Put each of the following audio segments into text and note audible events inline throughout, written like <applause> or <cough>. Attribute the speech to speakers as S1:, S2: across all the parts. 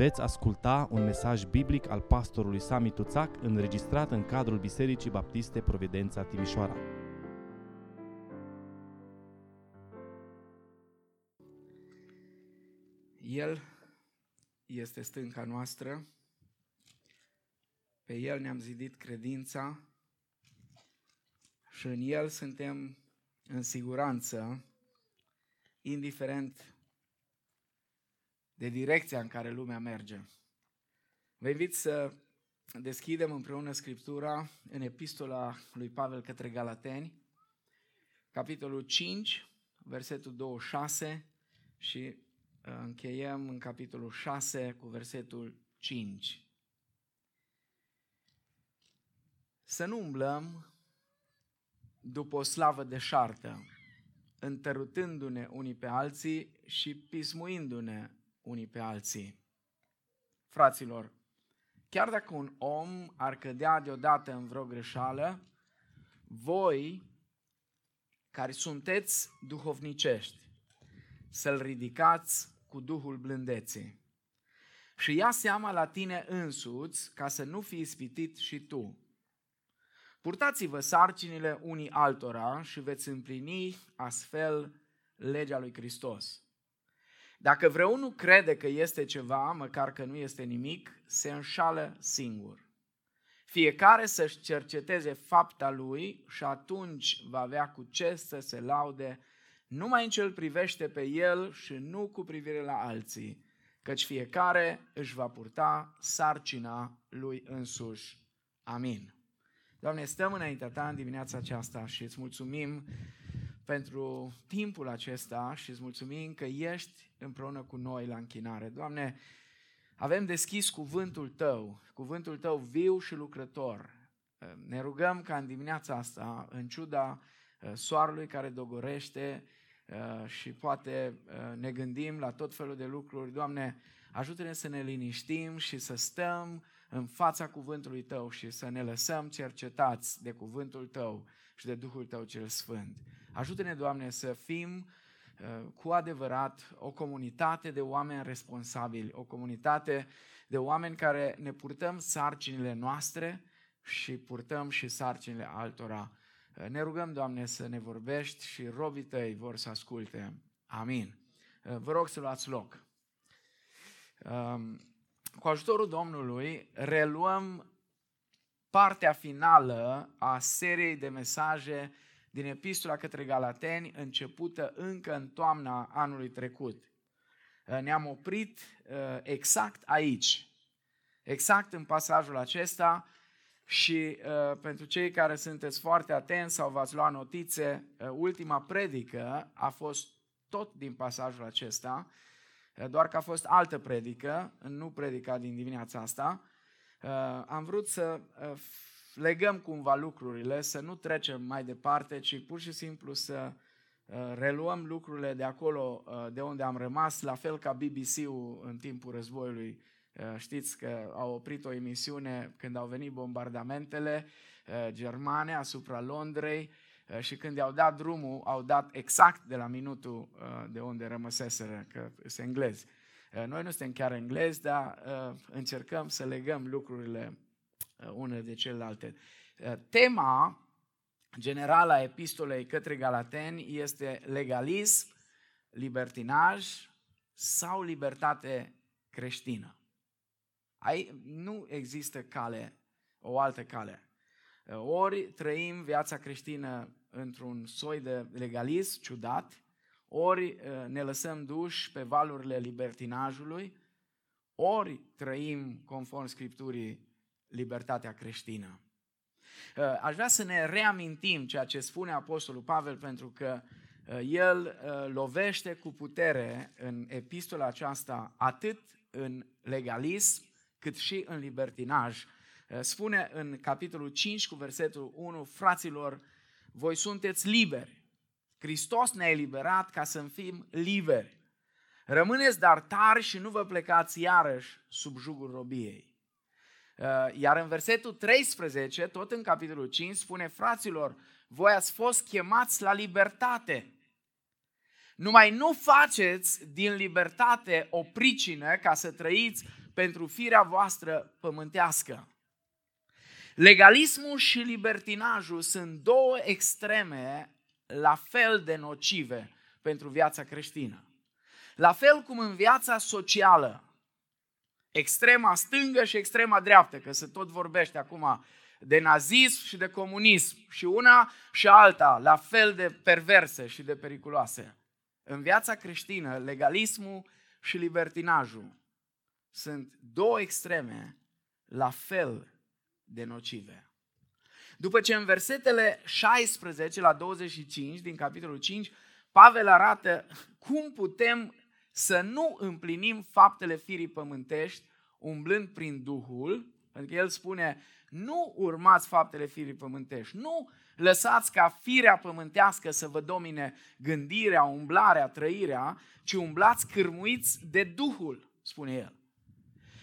S1: Veți asculta un mesaj biblic al pastorului Sami Tuțac înregistrat în cadrul Bisericii Baptiste Providența Timișoara.
S2: El este stânca noastră, pe El ne-am zidit credința și în El suntem în siguranță, indiferent de direcția în care lumea merge. Vă invit să deschidem împreună Scriptura în epistola lui Pavel către Galateni, capitolul 5, versetul 26 și uh, încheiem în capitolul 6 cu versetul 5. Să nu umblăm după o slavă deșartă, întărutându-ne unii pe alții și pismuindu-ne unii pe alții. Fraților, chiar dacă un om ar cădea deodată în vreo greșeală, voi, care sunteți duhovnicești, să-l ridicați cu Duhul blândeții. Și ia seama la tine însuți ca să nu fii ispitit și tu. Purtați-vă sarcinile unii altora și veți împlini astfel legea lui Hristos. Dacă vreunul crede că este ceva, măcar că nu este nimic, se înșală singur. Fiecare să-și cerceteze fapta lui și atunci va avea cu ce să se laude numai în ce îl privește pe el și nu cu privire la alții, căci fiecare își va purta sarcina lui însuși. Amin. Doamne, stăm înaintea Ta în dimineața aceasta și îți mulțumim pentru timpul acesta și îți mulțumim că ești împreună cu noi la închinare. Doamne, avem deschis cuvântul Tău, cuvântul Tău viu și lucrător. Ne rugăm ca în dimineața asta, în ciuda uh, soarelui care dogorește uh, și poate uh, ne gândim la tot felul de lucruri, Doamne, ajută-ne să ne liniștim și să stăm în fața cuvântului Tău și să ne lăsăm cercetați de cuvântul Tău și de Duhul Tău cel Sfânt. Ajută-ne, Doamne, să fim uh, cu adevărat o comunitate de oameni responsabili, o comunitate de oameni care ne purtăm sarcinile noastre și purtăm și sarcinile altora. Uh, ne rugăm, Doamne, să ne vorbești și robii tăi vor să asculte. Amin. Uh, vă rog să luați loc. Um, cu ajutorul Domnului reluăm partea finală a seriei de mesaje din epistola către Galateni, începută încă în toamna anului trecut. Uh, ne-am oprit uh, exact aici, exact în pasajul acesta și uh, pentru cei care sunteți foarte atenți sau v-ați luat notițe, ultima predică a fost tot din pasajul acesta, doar că a fost altă predică, nu predica din dimineața asta. Am vrut să legăm cumva lucrurile, să nu trecem mai departe, ci pur și simplu să uh, reluăm lucrurile de acolo uh, de unde am rămas, la fel ca BBC-ul în timpul războiului. Uh, știți că au oprit o emisiune când au venit bombardamentele germane asupra Londrei și când i-au dat drumul, au dat exact de la minutul de unde rămăseseră, că sunt englezi. Noi nu suntem chiar englezi, dar încercăm să legăm lucrurile Uh, unele de celelalte. Uh, tema generală a epistolei către Galateni este legalism, libertinaj sau libertate creștină. Ai, nu există cale, o altă cale. Uh, ori trăim viața creștină într-un soi de legalism ciudat, ori ne lăsăm duși pe valurile libertinajului, ori trăim conform Scripturii libertatea creștină. Uh, aș vrea să ne reamintim ceea ce spune Apostolul Pavel, pentru că uh, el uh, lovește cu putere în epistola aceasta atât în legalism cât și în libertinaj. Spune în capitolul 5 cu versetul 1, fraților, voi sunteți liberi. Hristos ne-a eliberat ca să fim liberi. Rămâneți dar tari și nu vă plecați iarăși sub jugul robiei. Uh, iar în versetul 13, tot în capitolul 5, spune, fraților, voi ați fost chemați la libertate. Numai nu faceți din libertate o pricină ca să trăiți pentru firea voastră pământească. Legalismul și libertinajul sunt două extreme la fel de nocive pentru viața creștină. La fel cum în viața socială, extrema stângă și extrema dreaptă, că se tot vorbește acum de nazism și de comunism, și una și alta, la fel de perverse și de periculoase. În viața creștină, legalismul și libertinajul sunt două extreme la fel de nocive. După ce în versetele 16 la 25 din capitolul 5, Pavel arată cum putem să nu împlinim faptele firii pământești umblând prin Duhul, pentru că el spune, nu urmați faptele firii pământești, nu lăsați ca firea pământească să vă domine gândirea, umblarea, trăirea, ci umblați cârmuiți de Duhul, spune el.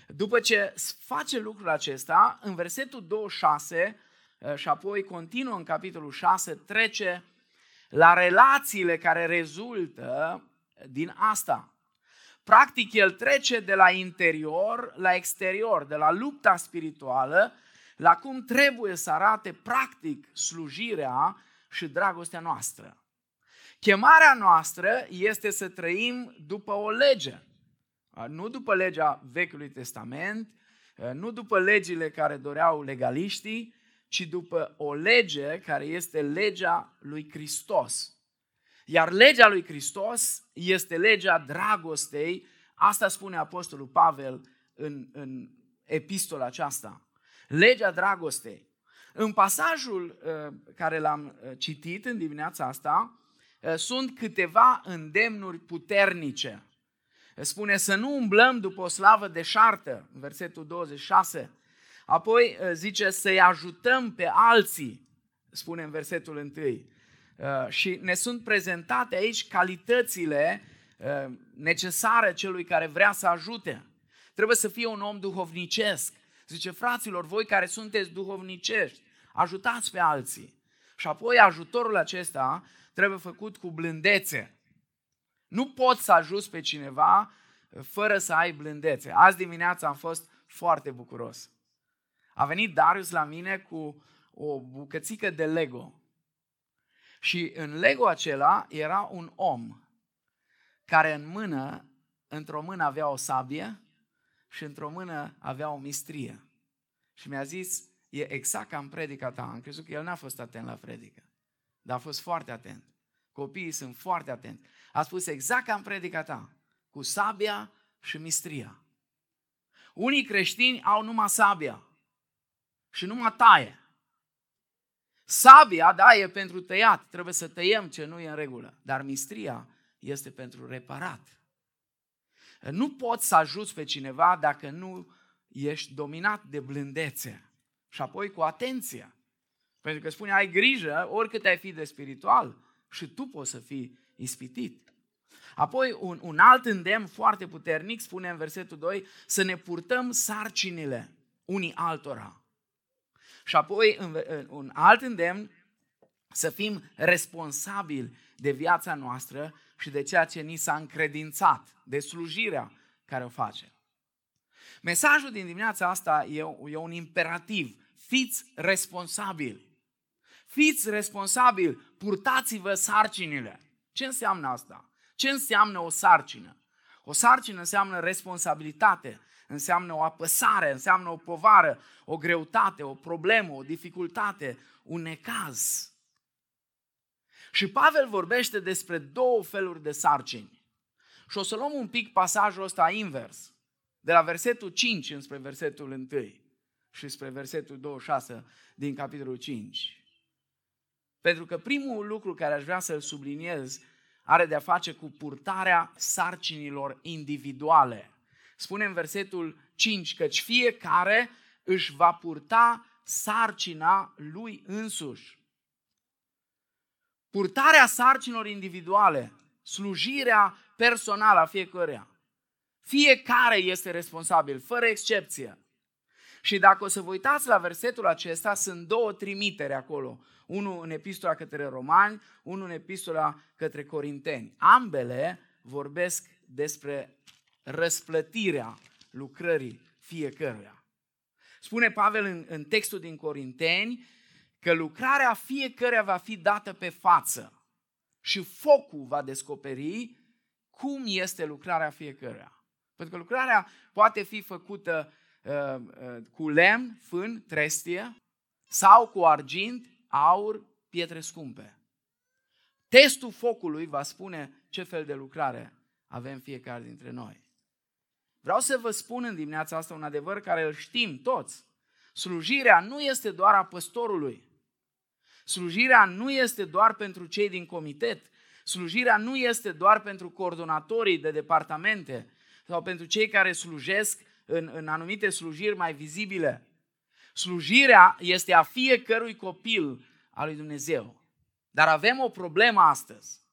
S2: După ce face lucrul acesta, în versetul 26 eh, și apoi continuă în capitolul 6, trece la relațiile care rezultă din asta. Practic, el trece de la interior la exterior, de la lupta spirituală la cum trebuie să arate practic slujirea și dragostea noastră. Chemarea noastră este să trăim după o lege, nu după legea Vechiului Testament, nu după legile care doreau legaliștii, ci după o lege care este legea lui Hristos. Iar legea lui Hristos este legea dragostei, asta spune Apostolul Pavel în, în epistola aceasta. Legea dragostei. În pasajul uh, care l-am uh, citit în dimineața asta, uh, sunt câteva îndemnuri puternice. Spune să nu umblăm după o slavă deșartă, în versetul 26. Apoi zice să-i ajutăm pe alții, spune în versetul 1. Și ne sunt prezentate aici calitățile necesare celui care vrea să ajute. Trebuie să fie un om duhovnicesc, Zice, fraților, voi care sunteți duhovnicești, ajutați pe alții. Și apoi ajutorul acesta trebuie făcut cu blândețe. Nu poți să ajuți pe cineva fără să ai blândețe. Azi dimineața am fost foarte bucuros. A venit Darius la mine cu o bucățică de Lego. Și în Lego acela era un om care în mână, într-o mână avea o sabie și într-o mână avea o mistrie. Și mi-a zis, e exact ca în predica ta. Am crezut că el n-a fost atent la predică, dar a fost foarte atent. Copiii sunt foarte atenți. A spus exact ca în predica ta, cu sabia și mistria. Unii creștini au numai sabia și numai taie. Sabia, da, e pentru tăiat, trebuie să tăiem ce nu e în regulă, dar mistria este pentru reparat. Nu poți să ajuți pe cineva dacă nu ești dominat de blândețe și apoi cu atenție. Pentru că spune, ai grijă, oricât ai fi de spiritual, și tu poți să fii ispitit. Apoi, un, un alt îndemn foarte puternic spune în versetul 2 să ne purtăm sarcinile unii altora. Și apoi, un alt îndemn să fim responsabili de viața noastră și de ceea ce ni s-a încredințat, de slujirea care o facem. Mesajul din dimineața asta e, e un imperativ. Fiți responsabili. Fiți responsabili, purtați-vă sarcinile. Ce înseamnă asta? Ce înseamnă o sarcină? O sarcină înseamnă responsabilitate, înseamnă o apăsare, înseamnă o povară, o greutate, o problemă, o dificultate, un necaz. Și Pavel vorbește despre două feluri de sarcini. Și o să luăm un pic pasajul ăsta invers, de la versetul 5 înspre versetul 1 și spre versetul 26 din capitolul 5. Pentru că primul lucru care aș vrea să-l subliniez are de-a face cu purtarea sarcinilor individuale. Spune în versetul 5 căci fiecare își va purta sarcina lui însuși. Purtarea sarcinilor individuale, slujirea personală a fiecăruia. Fiecare este responsabil, fără excepție. Și dacă o să vă uitați la versetul acesta, sunt două trimitere acolo. Unul în epistola către romani, unul în epistola către corinteni. Ambele vorbesc despre răsplătirea lucrării fiecăruia. Spune Pavel în, în textul din Corinteni că lucrarea fiecăruia va fi dată pe față și focul va descoperi cum este lucrarea fiecăruia. Pentru că lucrarea poate fi făcută uh, uh, cu lemn, fân, trestie sau cu argint, aur, pietre scumpe. Testul focului va spune ce fel de lucrare avem fiecare dintre noi. Vreau să vă spun în dimineața asta un adevăr care îl știm toți. Slujirea nu este doar a păstorului. Slujirea nu este doar pentru cei din comitet. Slujirea nu este doar pentru coordonatorii de departamente sau pentru cei care slujesc în, în anumite slujiri mai vizibile. Slujirea este a fiecărui copil al lui Dumnezeu. Dar avem o problemă astăzi.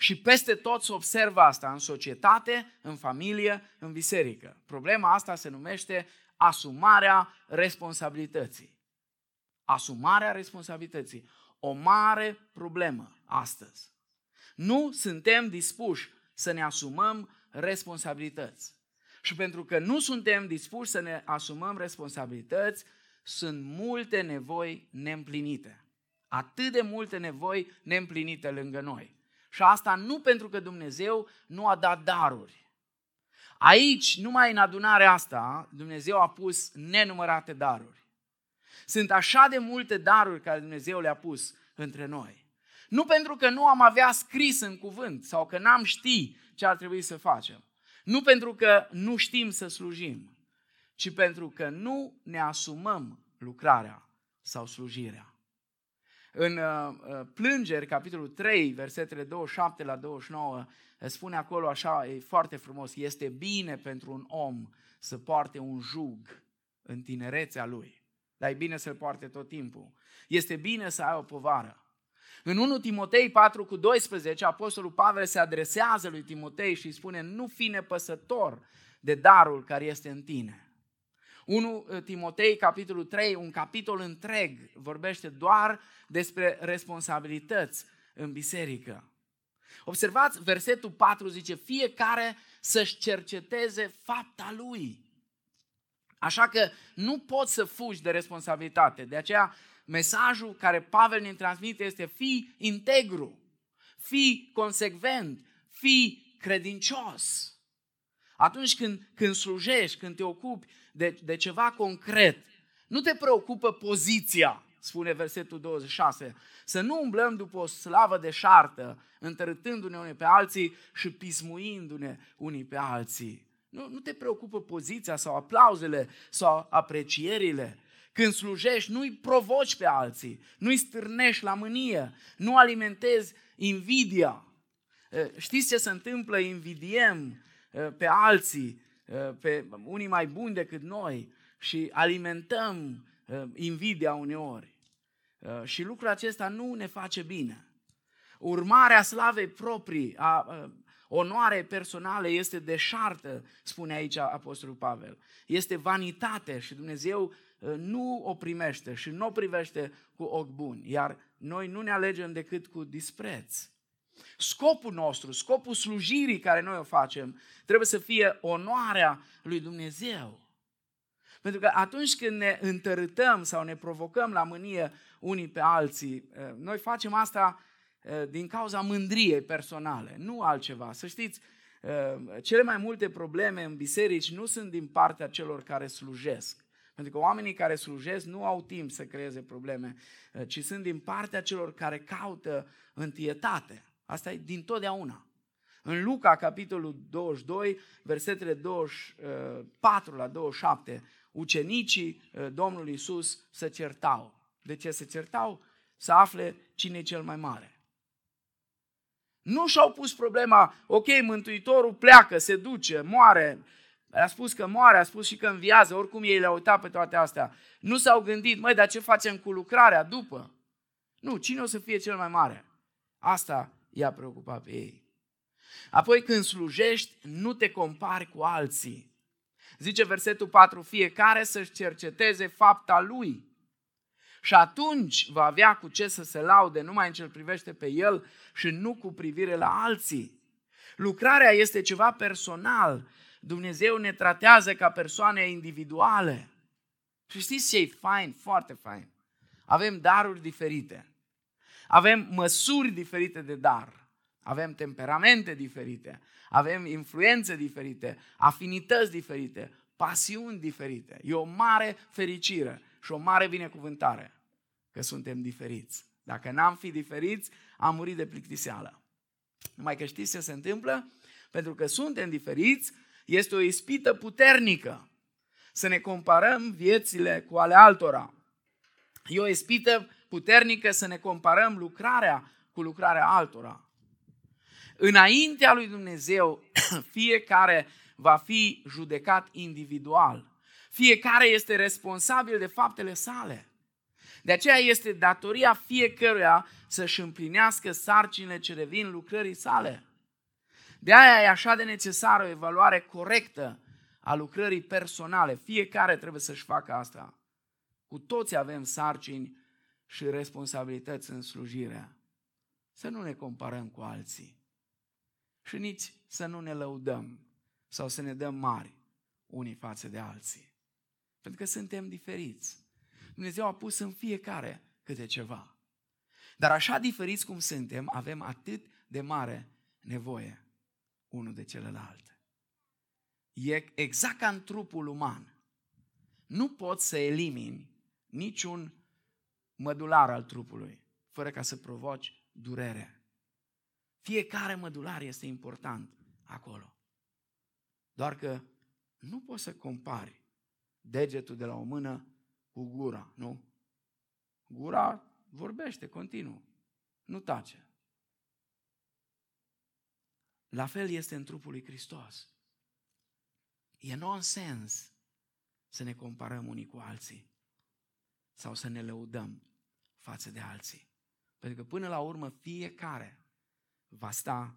S2: Și peste tot se observă asta în societate, în familie, în biserică. Problema asta se numește asumarea responsabilității. Asumarea responsabilității. O mare problemă astăzi. Nu suntem dispuși să ne asumăm responsabilități. Și pentru că nu suntem dispuși să ne asumăm responsabilități, sunt multe nevoi neîmplinite. Atât de multe nevoi neîmplinite lângă noi. Și asta nu pentru că Dumnezeu nu a dat daruri. Aici, numai în adunarea asta, Dumnezeu a pus nenumărate daruri. Sunt așa de multe daruri care Dumnezeu le-a pus între noi. Nu pentru că nu am avea scris în cuvânt sau că n-am ști ce ar trebui să facem. Nu pentru că nu știm să slujim, ci pentru că nu ne asumăm lucrarea sau slujirea. În uh, uh, Plângeri, capitolul 3, versetele 27 la 29, spune acolo așa, e foarte frumos, este bine pentru un om să poarte un jug în tinerețea lui, dar e bine să-l poarte tot timpul. Este bine să ai o povară. În 1 Timotei 4 cu 12, Apostolul Pavel se adresează lui Timotei și îi spune, nu fi nepăsător de darul care este în tine 1 uh, Timotei, capitolul 3, un capitol întreg, vorbește doar despre responsabilități în biserică. Observați, versetul 4 zice, fiecare să-și cerceteze fapta lui. Așa că nu poți să fugi de responsabilitate. De aceea, mesajul care Pavel ne transmite este fi integru, fi consecvent, fi credincios. Atunci când, când slujești, când te ocupi de, de ceva concret, nu te preocupă poziția, spune versetul 26, să nu umblăm după o slavă de șartă, întărâtându-ne unii pe alții și pismuindu-ne unii pe alții. Nu, nu te preocupă poziția sau aplauzele sau aprecierile. Când slujești, nu-i provoci pe alții, nu-i stârnești la mânie, nu alimentezi invidia. Știți ce se întâmplă? Invidiem pe alții, pe unii mai buni decât noi și alimentăm invidia uneori. Și lucrul acesta nu ne face bine. Urmarea slavei proprii, a onoare personale este deșartă, spune aici Apostolul Pavel. Este vanitate și Dumnezeu nu o primește și nu o privește cu ochi buni, iar noi nu ne alegem decât cu dispreț. Scopul nostru, scopul slujirii care noi o facem, trebuie să fie onoarea lui Dumnezeu. Pentru că atunci când ne întărâtăm sau ne provocăm la mânie unii pe alții, eh, noi facem asta eh, din cauza mândriei personale, nu altceva. Să știți, eh, cele mai multe probleme în biserici nu sunt din partea celor care slujesc. Pentru că oamenii care slujesc nu au timp să creeze probleme, ci sunt din partea celor care caută întietate. Asta e din totdeauna. În Luca, capitolul 22, versetele 24 la 27, ucenicii uh, Domnului Isus se certau. De ce se certau? Să afle cine e cel mai mare. Nu și-au pus problema, ok, Mântuitorul pleacă, se duce, moare, a spus că moare, a spus și că înviază, oricum ei le-au uitat pe toate astea. Nu s-au gândit, măi, dar ce facem cu lucrarea după? Nu, cine o să fie cel mai mare? Asta i-a preocupat pe ei. Apoi când slujești, nu te compari cu alții. Zice versetul 4, fiecare să-și cerceteze fapta lui. Și atunci va avea cu ce să se laude numai în ce îl privește pe el și nu cu privire la alții. Lucrarea este ceva personal. Dumnezeu ne tratează ca persoane individuale. Și știți ce e fain? Foarte fain. Avem daruri diferite. Avem măsuri diferite de dar. Avem temperamente diferite. Avem influențe diferite, afinități diferite, pasiuni diferite. E o mare fericire și o mare binecuvântare că suntem diferiți. Dacă n-am fi diferiți, am murit de plictiseală. Numai că știți ce se întâmplă? Pentru că suntem diferiți, este o ispită puternică să ne comparăm viețile cu ale altora. E o ispită puternică să ne comparăm lucrarea cu lucrarea altora. Înaintea lui Dumnezeu, <clears throat> fiecare va fi judecat individual. Fiecare este responsabil de faptele sale. De aceea este datoria fiecăruia să-și împlinească sarcinile ce revin lucrării sale. De aia e așa de necesară o evaluare corectă a lucrării personale. Fiecare trebuie să-și facă asta. Cu toți avem sarcini și responsabilități în slujire. Să nu ne comparăm cu alții. Și nici să nu ne lăudăm sau să ne dăm mari unii față de alții. Pentru că suntem diferiți. Dumnezeu a pus în fiecare câte ceva. Dar așa diferiți cum suntem, avem atât de mare nevoie unul de celălalt. E exact ca în trupul uman. Nu poți să elimini niciun mădular al trupului fără ca să provoci durere. Fiecare mădular este important acolo. Doar că nu poți să compari degetul de la o mână cu gura, nu? Gura vorbește continuu, nu tace. La fel este în trupul lui Hristos. E nonsens să ne comparăm unii cu alții sau să ne lăudăm față de alții. Pentru că până la urmă fiecare va sta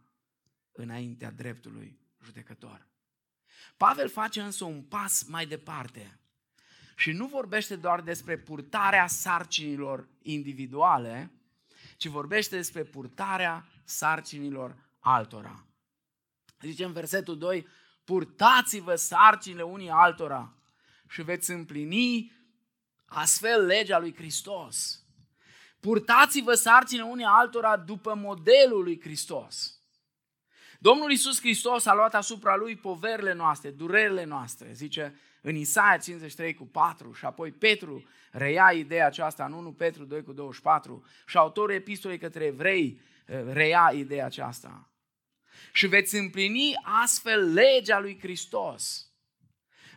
S2: înaintea dreptului judecător. Pavel face însă un pas mai departe și nu vorbește doar despre purtarea sarcinilor individuale, ci vorbește despre purtarea sarcinilor altora. Zice în versetul 2, purtați-vă sarcinile unii altora și veți împlini astfel legea lui Hristos. Purtați-vă sarcinile unii altora după modelul lui Hristos. Domnul Iisus Hristos a luat asupra lui poverile noastre, durerile noastre, zice în Isaia 53 cu 4 și apoi Petru reia ideea aceasta în 1 Petru 2 cu 24 și autorul epistolei către evrei eh, reia ideea aceasta. Și veți împlini astfel legea lui Hristos.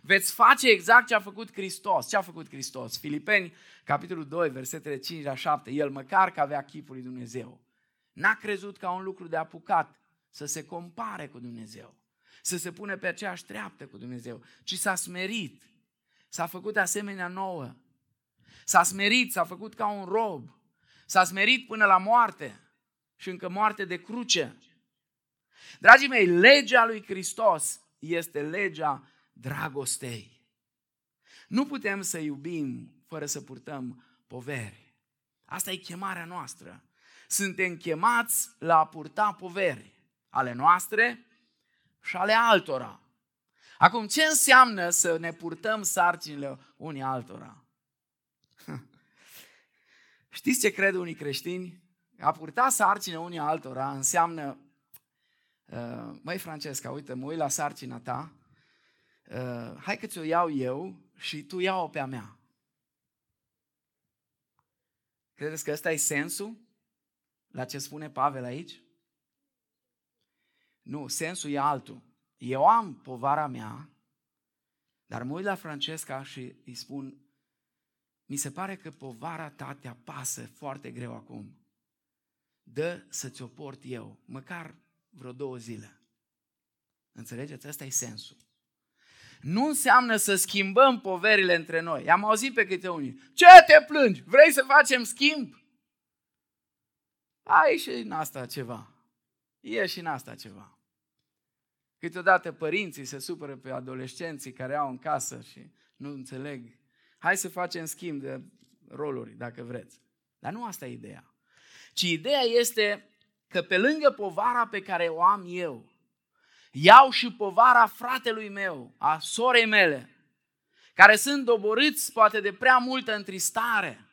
S2: Veți face exact ce a făcut Hristos. Ce a făcut Hristos? Filipeni, capitolul 2, versetele 5 la 7. El măcar că avea chipul lui Dumnezeu. N-a crezut ca un lucru de apucat să se compare cu Dumnezeu să se pune pe aceeași treaptă cu Dumnezeu, ci s-a smerit, s-a făcut asemenea nouă, s-a smerit, s-a făcut ca un rob, s-a smerit până la moarte și încă moarte de cruce. Dragii mei, legea lui Hristos este legea dragostei. Nu putem să iubim fără să purtăm poveri. Asta e chemarea noastră. Suntem chemați la a purta poveri ale noastre și ale altora. Acum, ce înseamnă să ne purtăm sarcinile unii altora? <laughs> Știți ce cred unii creștini? A purta sarcinile unii altora înseamnă, uh, măi Francesca, uite, mă uit la sarcina ta, uh, hai că ți-o iau eu și tu ia-o pe a mea. Credeți că ăsta e sensul la ce spune Pavel aici? Nu, sensul e altul. Eu am povara mea, dar mă uit la Francesca și îi spun, mi se pare că povara ta te apasă foarte greu acum. Dă să ți-o port eu, măcar vreo două zile. Înțelegeți? Asta e sensul. Nu înseamnă să schimbăm poverile între noi. Am auzit pe câte unii. Ce te plângi? Vrei să facem schimb? Ai și în asta ceva. E și în asta ceva. Câteodată părinții se supără pe adolescenții care au în casă și nu înțeleg. Hai să facem schimb de roluri, dacă vreți. Dar nu asta e ideea. Ci ideea este că pe lângă povara pe care o am eu, iau și povara fratelui meu, a sorei mele, care sunt doborâți poate de prea multă întristare,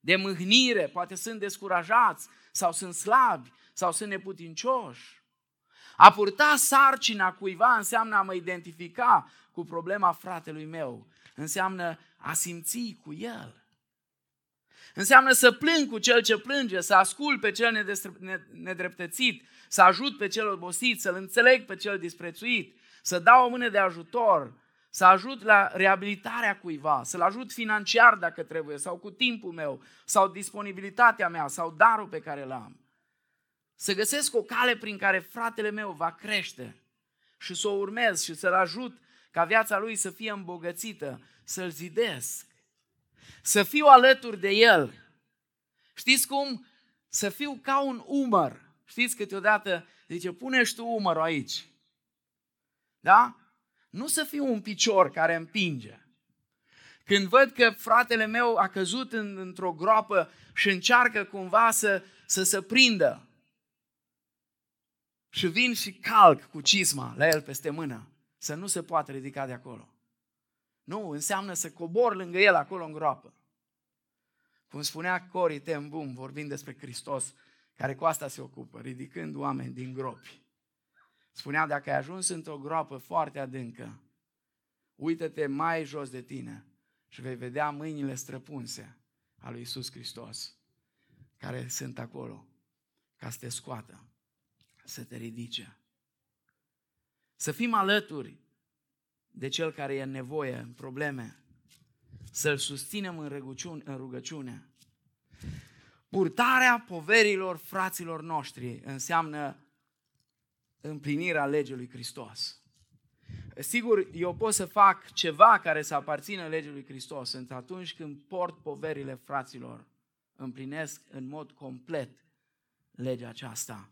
S2: de mâhnire, poate sunt descurajați sau sunt slabi sau sunt neputincioși. A purta sarcina cuiva înseamnă a mă identifica cu problema fratelui meu, înseamnă a simți cu el. Înseamnă să plâng cu cel ce plânge, să ascult pe cel nedreptățit, să ajut pe cel obosit, să-l înțeleg pe cel disprețuit, să dau o mână de ajutor, să ajut la reabilitarea cuiva, să-l ajut financiar dacă trebuie, sau cu timpul meu, sau disponibilitatea mea, sau darul pe care l-am. Să găsesc o cale prin care fratele meu va crește și să o urmez și să-l ajut ca viața lui să fie îmbogățită, să-l zidesc, să fiu alături de el. Știți cum? Să fiu ca un umăr. Știți câteodată zice, pune tu umărul aici. Da? Nu să fiu un picior care împinge. Când văd că fratele meu a căzut în, într-o groapă și încearcă cumva să, să se prindă și vin și calc cu cizma la el peste mână, să nu se poată ridica de acolo. Nu, înseamnă să cobor lângă el acolo în groapă. Cum spunea Cori Ten Boom, vorbind despre Hristos, care cu asta se ocupă, ridicând oameni din gropi. Spunea, dacă ai ajuns într-o groapă foarte adâncă, uită-te mai jos de tine și vei vedea mâinile străpunse a lui Isus Hristos, care sunt acolo ca să te scoată, să te ridice. Să fim alături de cel care e în nevoie, în probleme, să-l susținem în, rugăciune, în rugăciune. Purtarea poverilor fraților noștri înseamnă împlinirea legii lui Hristos. Sigur, eu pot să fac ceva care să aparțină legii lui Hristos, însă atunci când port poverile fraților, împlinesc în mod complet legea aceasta.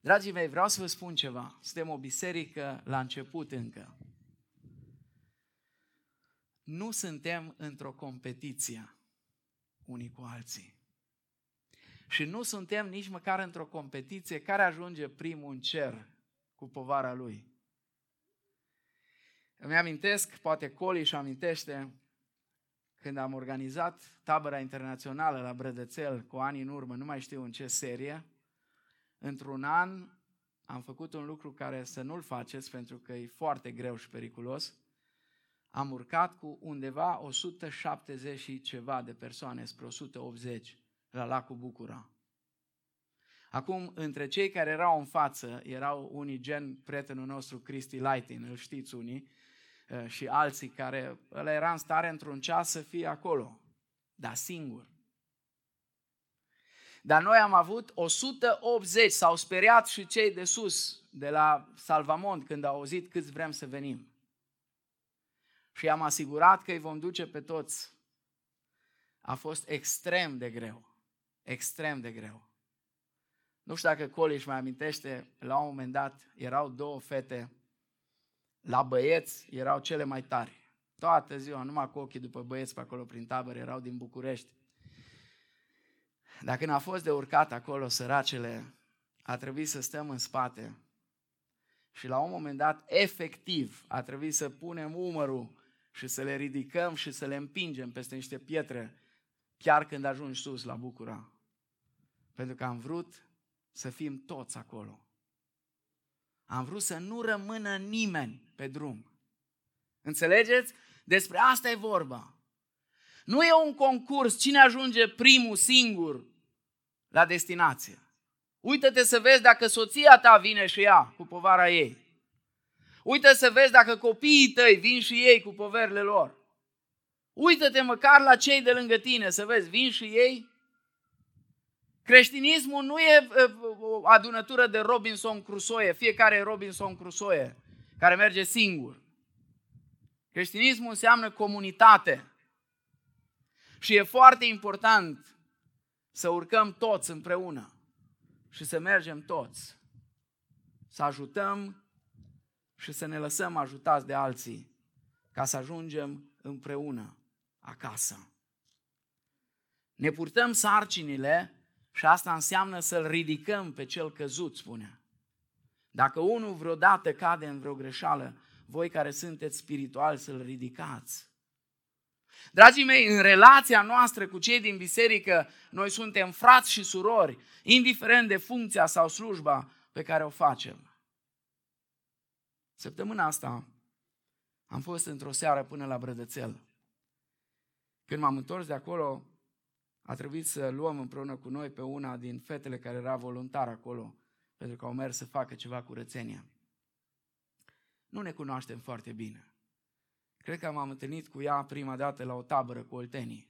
S2: Dragii mei, vreau să vă spun ceva. Suntem o biserică la început încă. Nu suntem într-o competiție unii cu alții. Și nu suntem nici măcar într-o competiție care ajunge primul în cer cu povara lui. Îmi amintesc, poate Coli își amintește, când am organizat tabăra internațională la Brădățel cu ani în urmă, nu mai știu în ce serie, într-un an am făcut un lucru care să nu-l faceți pentru că e foarte greu și periculos. Am urcat cu undeva 170 și ceva de persoane spre 180 la lacul Bucura. Acum, între cei care erau în față, erau unii gen prietenul nostru Cristi Lighting, îl știți unii, eh, și alții care ăla era în stare într-un ceas să fie acolo, dar singur. Dar noi am avut 180, s-au speriat și cei de sus, de la Salvamont, când au auzit câți vrem să venim. Și am asigurat că îi vom duce pe toți. A fost extrem de greu. Extrem de greu. Nu știu dacă Coli își mai amintește, la un moment dat erau două fete, la băieți erau cele mai tari. Toată ziua, numai cu ochii după băieți pe acolo prin tabără, erau din București. Dar când a fost de urcat acolo, săracele, a trebuit să stăm în spate și la un moment dat, efectiv, a trebuit să punem umărul și să le ridicăm și să le împingem peste niște pietre, chiar când ajungi sus la Bucura. Pentru că am vrut să fim toți acolo. Am vrut să nu rămână nimeni pe drum. Înțelegeți? Despre asta e vorba. Nu e un concurs cine ajunge primul singur la destinație. Uită-te să vezi dacă soția ta vine și ea cu povara ei. Uită să vezi dacă copiii tăi vin și ei cu poverile lor. Uită-te măcar la cei de lângă tine să vezi, vin și ei. Creștinismul nu e o adunătură de Robinson Crusoe, fiecare e Robinson Crusoe, care merge singur. Creștinismul înseamnă comunitate. Și e foarte important să urcăm toți împreună și să mergem toți. Să ajutăm și să ne lăsăm ajutați de alții ca să ajungem împreună acasă. Ne purtăm sarcinile și asta înseamnă să-l ridicăm pe cel căzut, spune. Dacă unul vreodată cade în vreo greșeală, voi care sunteți spirituali să-l ridicați. Dragii mei, în relația noastră cu cei din biserică, noi suntem frați și surori, indiferent de funcția sau slujba pe care o facem. Săptămâna asta am fost într-o seară până la Brădățel. Când m-am întors de acolo, a trebuit să luăm împreună cu noi pe una din fetele care era voluntar acolo, pentru că au mers să facă ceva curățenia. Nu ne cunoaștem foarte bine. Cred că m-am întâlnit cu ea prima dată la o tabără cu oltenii.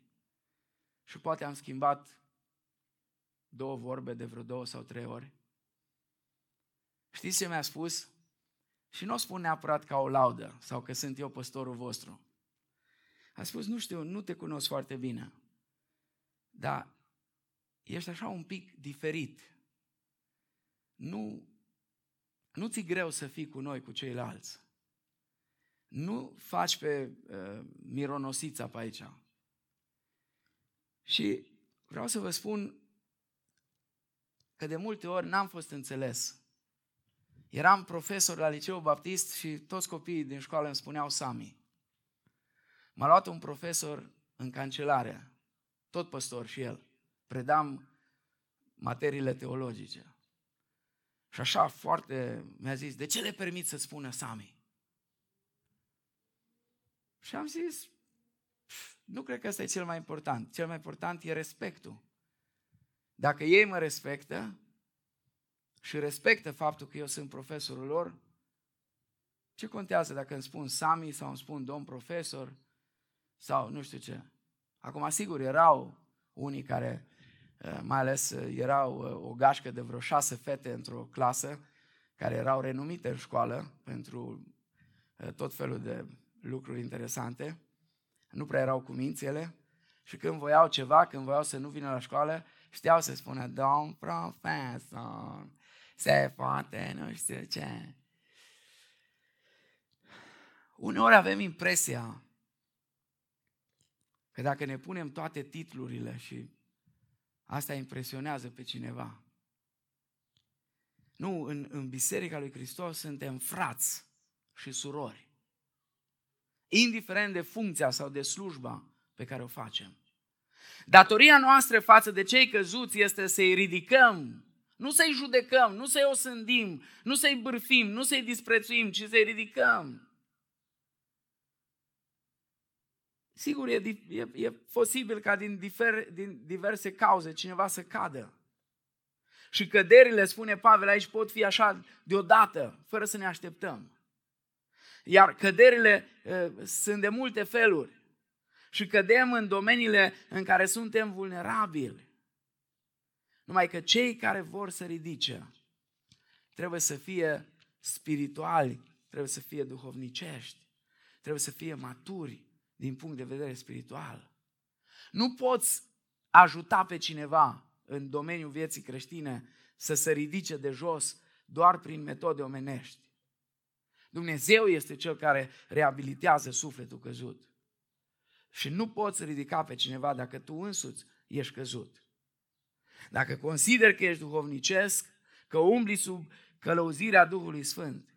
S2: Și poate am schimbat două vorbe de vreo două sau trei ori. Știți ce mi-a spus? Și nu o spun neapărat ca o laudă sau că sunt eu păstorul vostru. A spus, nu știu, nu te cunosc foarte bine, dar ești așa un pic diferit. Nu, nu ți greu să fii cu noi, cu ceilalți. Nu faci pe uh, mironosița pe aici. Și vreau să vă spun că de multe ori n-am fost înțeles. Eram profesor la liceu baptist și toți copiii din școală îmi spuneau Sami. M-a luat un profesor în cancelare, tot păstor și el. Predam materiile teologice. Și așa foarte mi-a zis, de ce le permit să spună Sami? Și am zis, nu cred că ăsta e cel mai important. Cel mai important e respectul. Dacă ei mă respectă și respectă faptul că eu sunt profesorul lor, ce contează dacă îmi spun Sami sau îmi spun domn profesor sau nu știu ce. Acum, sigur, erau unii care, eh, mai ales eh, erau eh, o gașcă de vreo șase fete într-o clasă, care erau renumite în școală pentru tot felul de lucruri interesante. Nu prea erau cu mințele și când voiau ceva, când voiau să nu vină la școală, știau să spună, domn profesor, se poate, nu știu ce. Uneori avem impresia că dacă ne punem toate titlurile și asta impresionează pe cineva. Nu, în, în Biserica lui Hristos suntem frați și surori. Indiferent de funcția sau de slujba pe care o facem. Datoria noastră față de cei căzuți este să-i ridicăm, nu să-i judecăm, nu să-i osândim, nu să-i bârfim, nu să-i disprețuim, ci să-i ridicăm. Sigur, e, e, e posibil ca din, difer, din diverse cauze cineva să cadă. Și căderile, spune Pavel aici, pot fi așa deodată, fără să ne așteptăm. Iar căderile e, sunt de multe feluri. Și cădem în domeniile în care suntem vulnerabili. Numai că cei care vor să ridice trebuie să fie spirituali, trebuie să fie duhovnicești, trebuie să fie maturi, din punct de vedere spiritual. Nu poți ajuta pe cineva în domeniul vieții creștine să se ridice de jos doar prin metode omenești. Dumnezeu este cel care reabilitează sufletul căzut. Și nu poți ridica pe cineva dacă tu însuți ești căzut. Dacă consideri că ești duhovnicesc, că umbli sub călăuzirea Duhului Sfânt,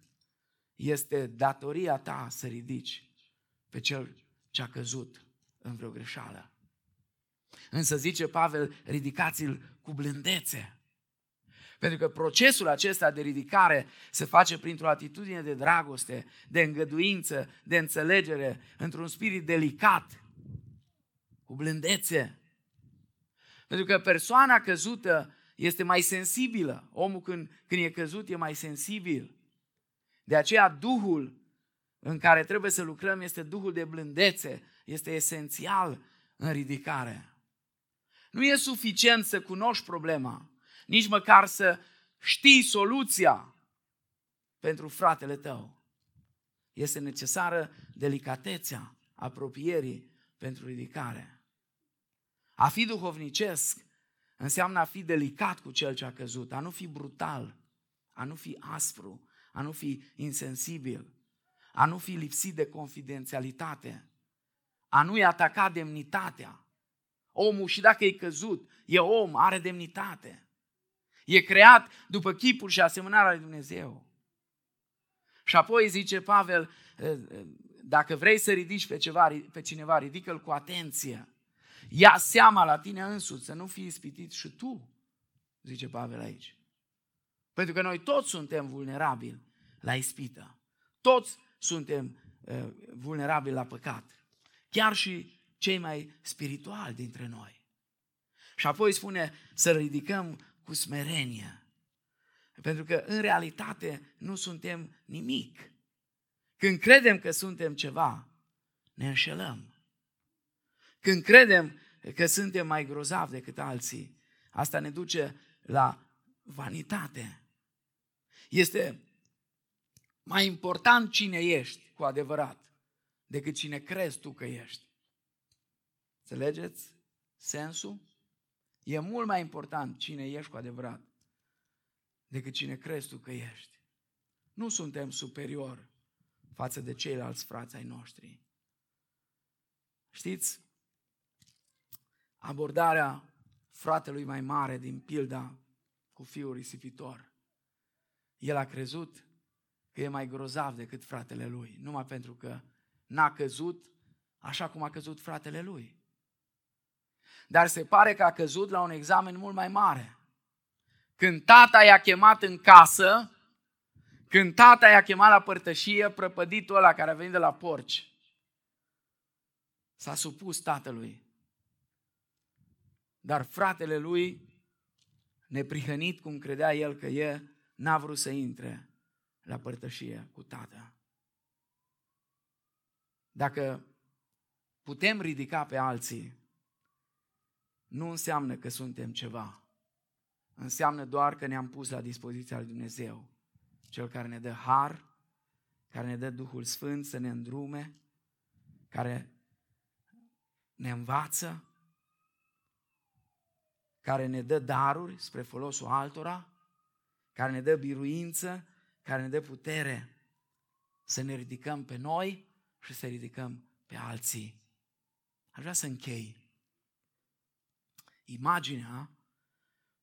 S2: este datoria ta să ridici pe cel ce a căzut în vreo greșeală. Însă zice Pavel, ridicați-l cu blândețe. Pentru că procesul acesta de ridicare se face printr-o atitudine de dragoste, de îngăduință, de înțelegere, într-un spirit delicat, cu blândețe. Pentru că persoana căzută este mai sensibilă. Omul când, când e căzut e mai sensibil. De aceea Duhul în care trebuie să lucrăm este Duhul de blândețe, este esențial în ridicare. Nu e suficient să cunoști problema, nici măcar să știi soluția pentru fratele tău. Este necesară delicatețea apropierii pentru ridicare. A fi duhovnicesc înseamnă a fi delicat cu cel ce a căzut, a nu fi brutal, a nu fi aspru, a nu fi insensibil, a nu fi lipsit de confidențialitate, a nu-i ataca demnitatea. Omul, și dacă e căzut, e om, are demnitate. E creat după chipul și asemănarea lui Dumnezeu. Și apoi zice Pavel, dacă vrei să ridici pe, ceva, pe cineva, ridică-l cu atenție. Ia seama la tine însuți, să nu fii ispitit și tu, zice Pavel aici. Pentru că noi toți suntem vulnerabili la ispită. Toți suntem uh, vulnerabili la păcat. Chiar și cei mai spirituali dintre noi. Și apoi spune să ridicăm cu smerenie. Pentru că în realitate nu suntem nimic. Când credem că suntem ceva, ne înșelăm. Când credem că suntem mai grozavi decât alții, asta ne duce la vanitate. Este mai important cine ești cu adevărat decât cine crezi tu că ești. Înțelegeți sensul? E mult mai important cine ești cu adevărat decât cine crezi tu că ești. Nu suntem superior față de ceilalți frați ai noștri. Știți, abordarea fratelui mai mare din pilda cu fiul risipitor. El a crezut că e mai grozav decât fratele lui, numai pentru că n-a căzut așa cum a căzut fratele lui. Dar se pare că a căzut la un examen mult mai mare. Când tata i-a chemat în casă, când tata i-a chemat la părtășie, prăpăditul ăla care a venit de la porci, s-a supus tatălui. Dar fratele lui, neprihănit cum credea el că e, n-a vrut să intre la părtășie cu tata. Dacă putem ridica pe alții, nu înseamnă că suntem ceva. Înseamnă doar că ne-am pus la dispoziția lui Dumnezeu, Cel care ne dă har, care ne dă Duhul Sfânt să ne îndrume, care ne învață, care ne dă daruri spre folosul altora, care ne dă biruință, care ne dă putere să ne ridicăm pe noi și să ridicăm pe alții. Aș vrea să închei. Imaginea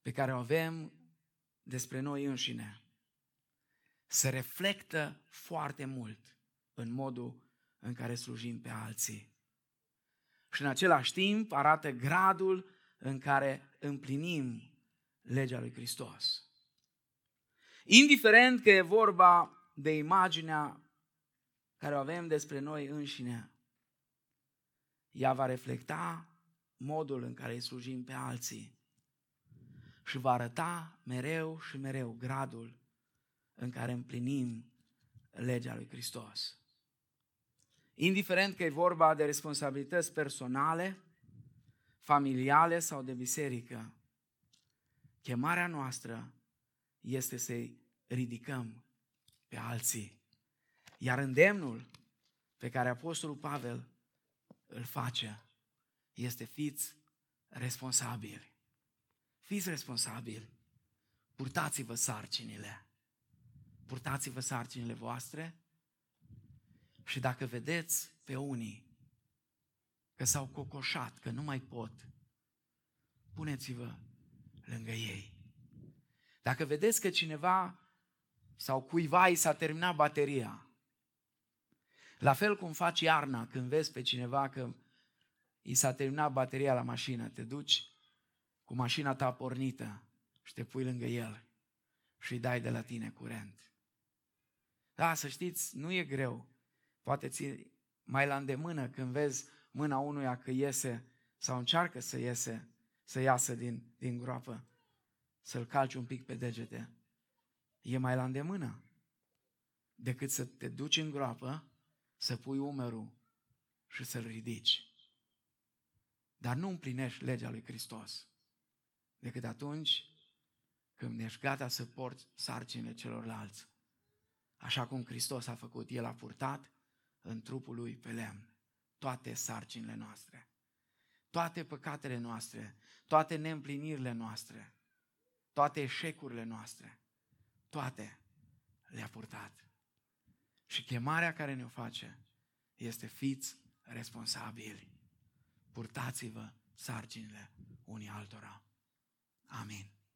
S2: pe care o avem despre noi înșine se reflectă foarte mult în modul în care slujim pe alții. Și în același timp arată gradul în care împlinim legea lui Hristos. Indiferent că e vorba de imaginea care o avem despre noi înșine, ea va reflecta modul în care îi slujim pe alții și va arăta mereu și mereu gradul în care împlinim legea lui Hristos. Indiferent că e vorba de responsabilități personale, familiale sau de biserică, chemarea noastră este să-i ridicăm pe alții. Iar îndemnul pe care Apostolul Pavel îl face este fiți responsabili. Fiți responsabili. Purtați-vă sarcinile. Purtați-vă sarcinile voastre și dacă vedeți pe unii că s-au cocoșat, că nu mai pot, puneți-vă lângă ei. Dacă vedeți că cineva sau cuiva i s-a terminat bateria, la fel cum faci iarna când vezi pe cineva că i s-a terminat bateria la mașină, te duci cu mașina ta pornită și te pui lângă el și îi dai de la tine curent. Da, să știți, nu e greu. Poate ți mai la îndemână când vezi mâna unuia că iese sau încearcă să iese, să iasă din, din groapă, să-l calci un pic pe degete. E mai la îndemână decât să te duci în groapă, să pui umerul și să-l ridici. Dar nu împlinești legea lui Hristos decât atunci când ești gata să porți sarcinile celorlalți. Așa cum Hristos a făcut, El a purtat în trupul Lui pe lemn toate sarcinile noastre, toate păcatele noastre, toate neîmplinirile noastre, toate eșecurile noastre, toate le-a purtat. Și chemarea care ne-o face este fiți responsabili. Purtați-vă sarcinile unii altora. Amin.